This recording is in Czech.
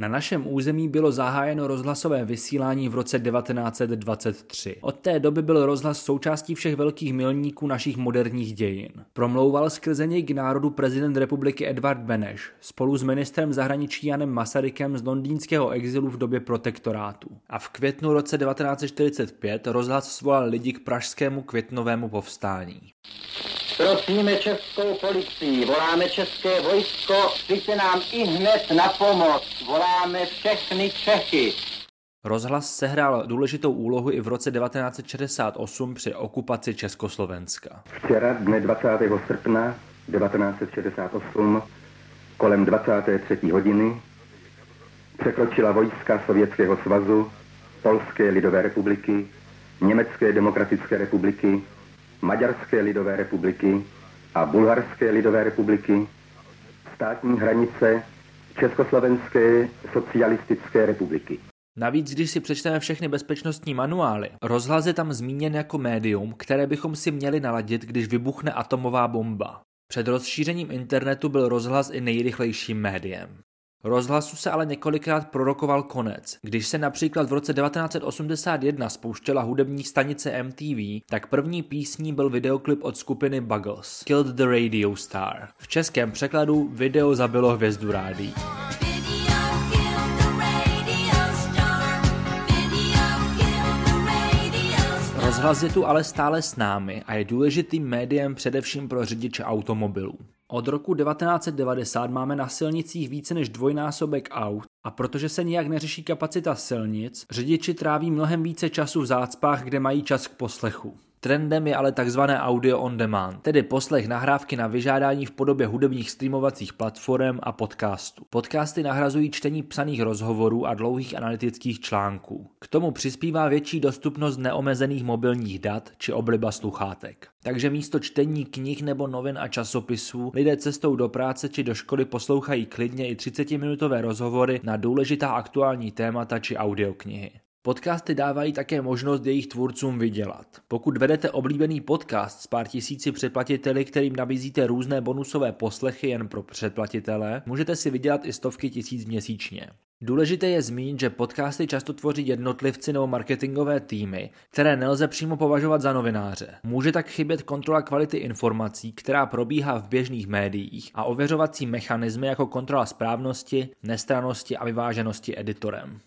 Na našem území bylo zahájeno rozhlasové vysílání v roce 1923. Od té doby byl rozhlas součástí všech velkých milníků našich moderních dějin. Promlouval skrze něj k národu prezident republiky Edvard Beneš spolu s ministrem zahraničí Janem Masarykem z londýnského exilu v době protektorátu. A v květnu roce 1945 rozhlas svolal lidi k pražskému květnovému povstání. Prosíme českou policii, voláme české vojsko, přijďte nám i hned na pomoc, voláme všechny Čechy. Rozhlas sehrál důležitou úlohu i v roce 1968 při okupaci Československa. Včera, dne 20. srpna 1968, kolem 23. hodiny, překročila vojska Sovětského svazu, Polské lidové republiky, Německé demokratické republiky, Maďarské lidové republiky a Bulharské lidové republiky státní hranice Československé socialistické republiky. Navíc, když si přečteme všechny bezpečnostní manuály, rozhlas je tam zmíněn jako médium, které bychom si měli naladit, když vybuchne atomová bomba. Před rozšířením internetu byl rozhlas i nejrychlejším médiem. Rozhlasu se ale několikrát prorokoval konec. Když se například v roce 1981 spouštěla hudební stanice MTV, tak první písní byl videoklip od skupiny Buggles, Killed the Radio Star. V českém překladu video zabilo hvězdu rádí. Rozhlas je tu ale stále s námi a je důležitým médiem především pro řidiče automobilů. Od roku 1990 máme na silnicích více než dvojnásobek aut a protože se nijak neřeší kapacita silnic, řidiči tráví mnohem více času v zácpách, kde mají čas k poslechu. Trendem je ale takzvané audio on demand, tedy poslech nahrávky na vyžádání v podobě hudebních streamovacích platform a podcastů. Podcasty nahrazují čtení psaných rozhovorů a dlouhých analytických článků. K tomu přispívá větší dostupnost neomezených mobilních dat či obliba sluchátek. Takže místo čtení knih nebo novin a časopisů lidé cestou do práce či do školy poslouchají klidně i 30-minutové rozhovory na důležitá aktuální témata či audioknihy. Podcasty dávají také možnost jejich tvůrcům vydělat. Pokud vedete oblíbený podcast s pár tisíci předplatiteli, kterým nabízíte různé bonusové poslechy jen pro předplatitele, můžete si vydělat i stovky tisíc měsíčně. Důležité je zmínit, že podcasty často tvoří jednotlivci nebo marketingové týmy, které nelze přímo považovat za novináře. Může tak chybět kontrola kvality informací, která probíhá v běžných médiích a ověřovací mechanismy jako kontrola správnosti, nestranosti a vyváženosti editorem.